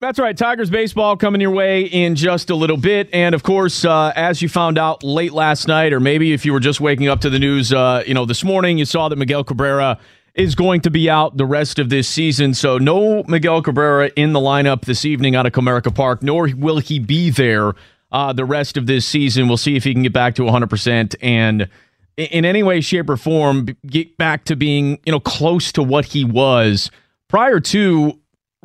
That's right. Tigers baseball coming your way in just a little bit. And of course, uh, as you found out late last night, or maybe if you were just waking up to the news, uh, you know, this morning, you saw that Miguel Cabrera is going to be out the rest of this season. So no Miguel Cabrera in the lineup this evening out of Comerica Park, nor will he be there uh, the rest of this season. We'll see if he can get back to 100% and in any way, shape, or form get back to being, you know, close to what he was prior to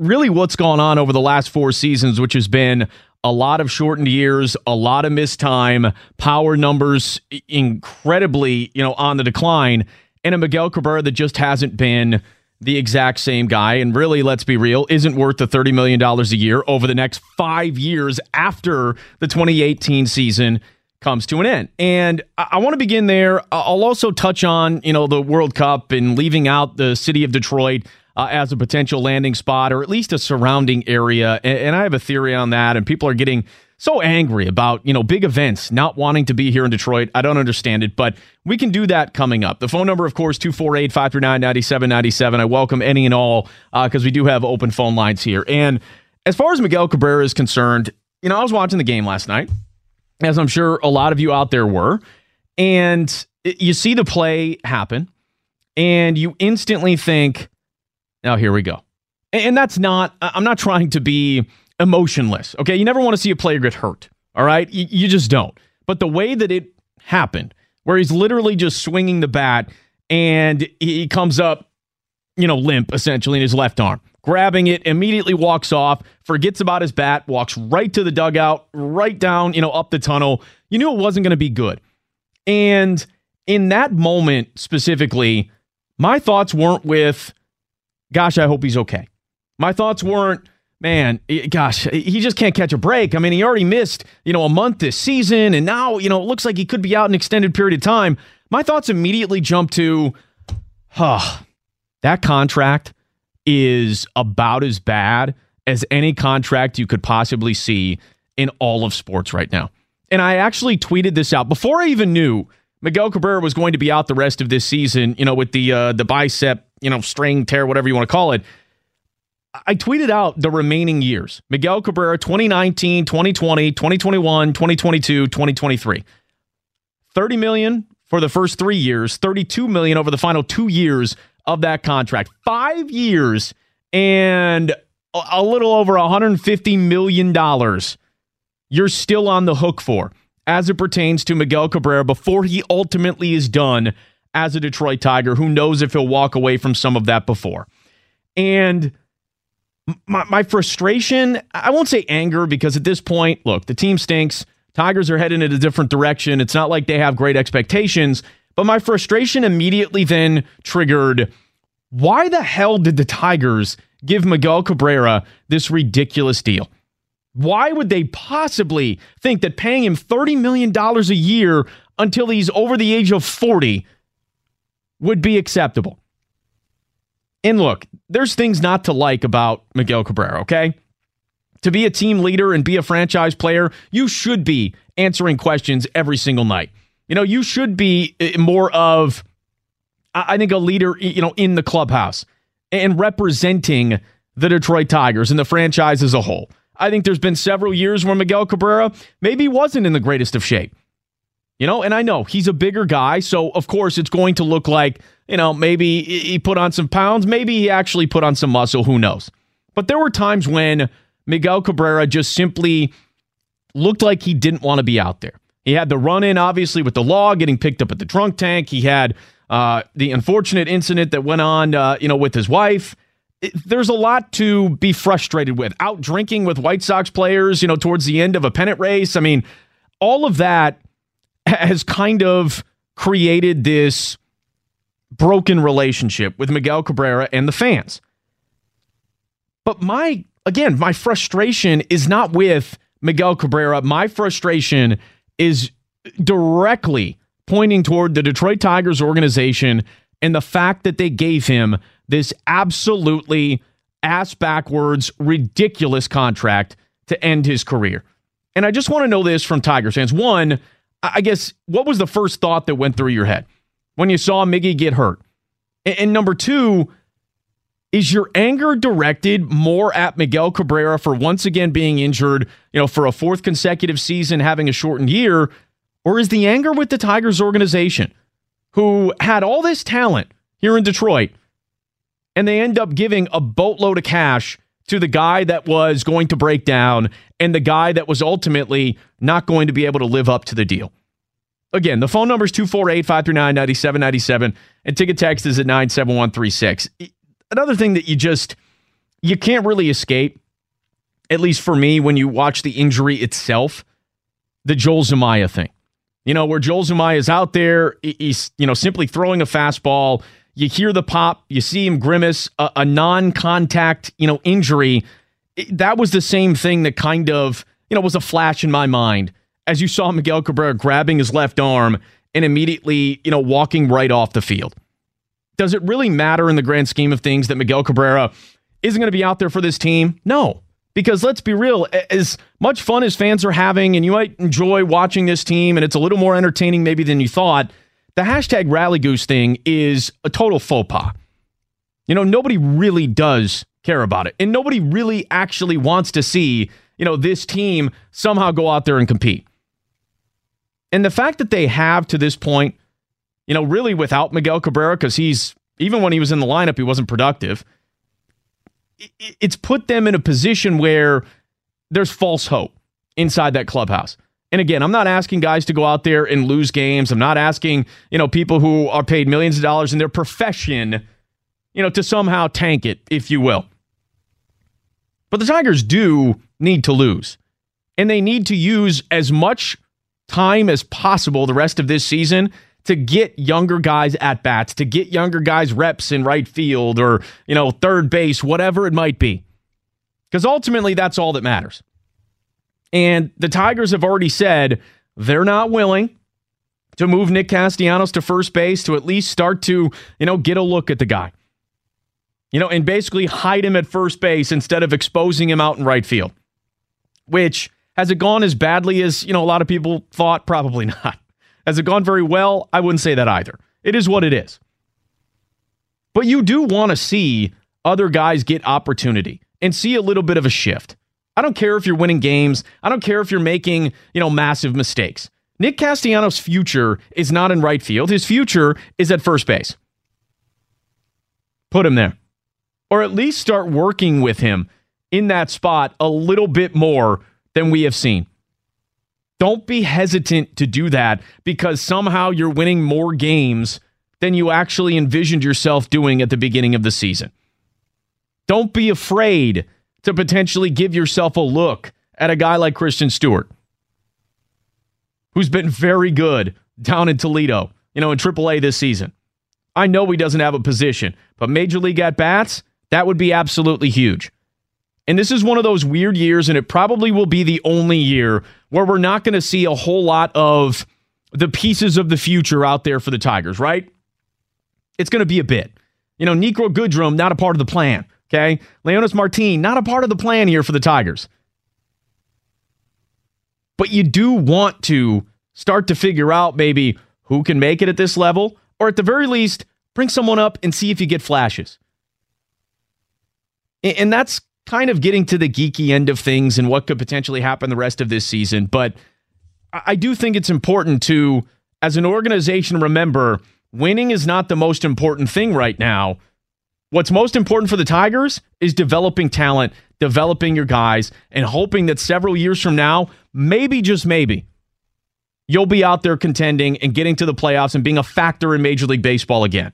really what's gone on over the last four seasons, which has been a lot of shortened years, a lot of missed time, power numbers incredibly, you know, on the decline, and a Miguel Cabrera that just hasn't been the exact same guy. And really, let's be real, isn't worth the $30 million a year over the next five years after the 2018 season comes to an end. And I, I want to begin there. I'll also touch on, you know, the World Cup and leaving out the city of Detroit uh, as a potential landing spot or at least a surrounding area. And, and, I have a theory on that. And people are getting so angry about, you know, big events not wanting to be here in Detroit. I don't understand it, but we can do that coming up. The phone number, of course, 248 539 9797. I welcome any and all because uh, we do have open phone lines here. And as far as Miguel Cabrera is concerned, you know, I was watching the game last night, as I'm sure a lot of you out there were. And you see the play happen, and you instantly think, now, here we go. And that's not, I'm not trying to be emotionless. Okay. You never want to see a player get hurt. All right. You, you just don't. But the way that it happened, where he's literally just swinging the bat and he comes up, you know, limp essentially in his left arm, grabbing it, immediately walks off, forgets about his bat, walks right to the dugout, right down, you know, up the tunnel. You knew it wasn't going to be good. And in that moment specifically, my thoughts weren't with, gosh, I hope he's okay. My thoughts weren't, man, eh, gosh, eh, he just can't catch a break. I mean, he already missed, you know, a month this season, and now, you know, it looks like he could be out an extended period of time. My thoughts immediately jump to, huh, that contract is about as bad as any contract you could possibly see in all of sports right now. And I actually tweeted this out before I even knew Miguel Cabrera was going to be out the rest of this season, you know, with the uh, the bicep you know, string tear, whatever you want to call it. I tweeted out the remaining years Miguel Cabrera 2019, 2020, 2021, 2022, 2023. 30 million for the first three years, 32 million over the final two years of that contract. Five years and a little over 150 million dollars you're still on the hook for as it pertains to Miguel Cabrera before he ultimately is done as a Detroit Tiger. Who knows if he'll walk away from some of that before? And my, my frustration, I won't say anger because at this point, look, the team stinks. Tigers are heading in a different direction. It's not like they have great expectations. But my frustration immediately then triggered why the hell did the Tigers give Miguel Cabrera this ridiculous deal? Why would they possibly think that paying him $30 million a year until he's over the age of 40 would be acceptable. And look, there's things not to like about Miguel Cabrera, okay? To be a team leader and be a franchise player, you should be answering questions every single night. You know, you should be eh, more of, I think, a leader, you know, in the clubhouse and representing the Detroit Tigers and the franchise as a whole. I think there's been several years where Miguel Cabrera maybe wasn't in the greatest of shape. You know, and I know he's a bigger guy, so of course it's going to look like, you know, maybe he put on some pounds, maybe he actually put on some muscle, who knows. But there were times when Miguel Cabrera just simply looked like he didn't want to be out there. He had the run in, obviously, with the law getting picked up at the trunk tank. He had uh, the unfortunate incident that went on, uh, you know, with his wife. There's a lot to be frustrated with. Out drinking with White Sox players, you know, towards the end of a pennant race. I mean, all of that has kind of created this broken relationship with Miguel Cabrera and the fans. But my again, my frustration is not with Miguel Cabrera. My frustration is directly pointing toward the Detroit Tigers organization and the fact that they gave him this absolutely ass backwards, ridiculous contract to end his career. And I just want to know this from Tigers fans. One, I guess, what was the first thought that went through your head when you saw Miggy get hurt? And number two, is your anger directed more at Miguel Cabrera for once again being injured, you know, for a fourth consecutive season, having a shortened year? Or is the anger with the Tigers organization, who had all this talent here in Detroit, and they end up giving a boatload of cash to the guy that was going to break down and the guy that was ultimately not going to be able to live up to the deal? Again, the phone number is 248 539 9797, and ticket text is at 97136 another thing that you just you can't really escape at least for me when you watch the injury itself the Joel Zumaya thing you know where Joel Zumaya is out there he's you know simply throwing a fastball you hear the pop you see him grimace a, a non-contact you know injury it, that was the same thing that kind of you know was a flash in my mind as you saw Miguel Cabrera grabbing his left arm and immediately you know walking right off the field does it really matter in the grand scheme of things that Miguel Cabrera isn't going to be out there for this team? No. Because let's be real, as much fun as fans are having, and you might enjoy watching this team, and it's a little more entertaining maybe than you thought, the hashtag rally goose thing is a total faux pas. You know, nobody really does care about it. And nobody really actually wants to see, you know, this team somehow go out there and compete. And the fact that they have to this point you know, really without Miguel Cabrera, because he's, even when he was in the lineup, he wasn't productive. It's put them in a position where there's false hope inside that clubhouse. And again, I'm not asking guys to go out there and lose games. I'm not asking, you know, people who are paid millions of dollars in their profession, you know, to somehow tank it, if you will. But the Tigers do need to lose. And they need to use as much time as possible the rest of this season to get younger guys at bats, to get younger guys reps in right field or, you know, third base, whatever it might be. Because ultimately, that's all that matters. And the Tigers have already said they're not willing to move Nick Castellanos to first base to at least start to, you know, get a look at the guy. You know, and basically hide him at first base instead of exposing him out in right field. Which has it gone as badly as, you know, a lot of people thought? Probably not. Has it gone very well? I wouldn't say that either. It is what it is. But you do want to see other guys get opportunity and see a little bit of a shift. I don't care if you're winning games. I don't care if you're making, you know, massive mistakes. Nick Castellanos' future is not in right field. His future is at first base. Put him there. Or at least start working with him in that spot a little bit more than we have seen. Don't be hesitant to do that because somehow you're winning more games than you actually envisioned yourself doing at the beginning of the season. Don't be afraid to potentially give yourself a look at a guy like Christin Stewart, who's been very good down in Toledo, you know, in AAA this season. I know he doesn't have a position, but major league at bats, that would be absolutely huge. And this is one of those weird years, and it probably will be the only year where we're not going to see a whole lot of the pieces of the future out there for the Tigers, right? It's going to be a bit. You know, Niko Goodrum, not a part of the plan. Okay. Leonys Martin, not a part of the plan here for the Tigers. But you do want to start to figure out maybe who can make it at this level, or at the very least, bring someone up and see if you get flashes. And that's kind of getting to the geeky end of things and what could potentially happen the rest of this season. But I do think it's important to, as an organization, remember winning is not the most important thing right now. What's most important for the Tigers is developing talent, developing your guys, and hoping that several years from now, maybe just maybe, you'll be out there contending and getting to the playoffs and being a factor in Major League Baseball again.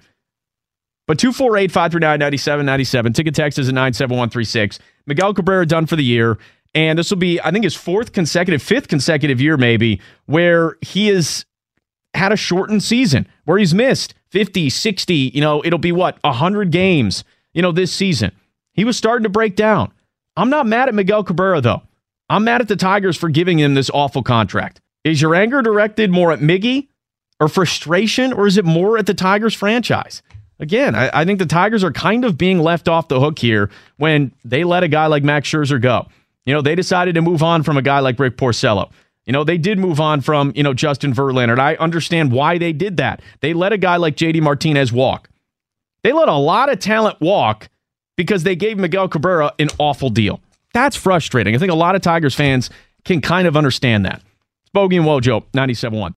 But 248 539 9797. Ticket text is at 97136. Miguel Cabrera done for the year. And this will be, I think, his fourth consecutive, fifth consecutive year, maybe, where he has had a shortened season, where he's missed 50, 60, you know, it'll be what, 100 games, you know, this season. He was starting to break down. I'm not mad at Miguel Cabrera, though. I'm mad at the Tigers for giving him this awful contract. Is your anger directed more at Miggy or frustration, or is it more at the Tigers franchise? Again, I, I, think the Tigers are kind of being left off the hook here when they let a guy like Max Scherzer go. You know, they decided to move on from a guy like Rick Porcello. You know, they did move on from, you know, Justin Verlander. I understand why they did that. They let a guy like JD Martinez walk. They let a lot of talent walk because they gave Miguel Cabrera an awful deal. That's frustrating. I think a lot of Tigers fans can kind of understand that. It's Bogey and Wojo, 97.1.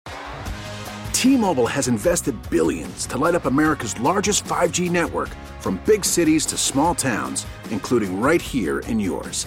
T-Mobile has invested billions to light up America's largest 5G network from big cities to small towns, including right here in yours.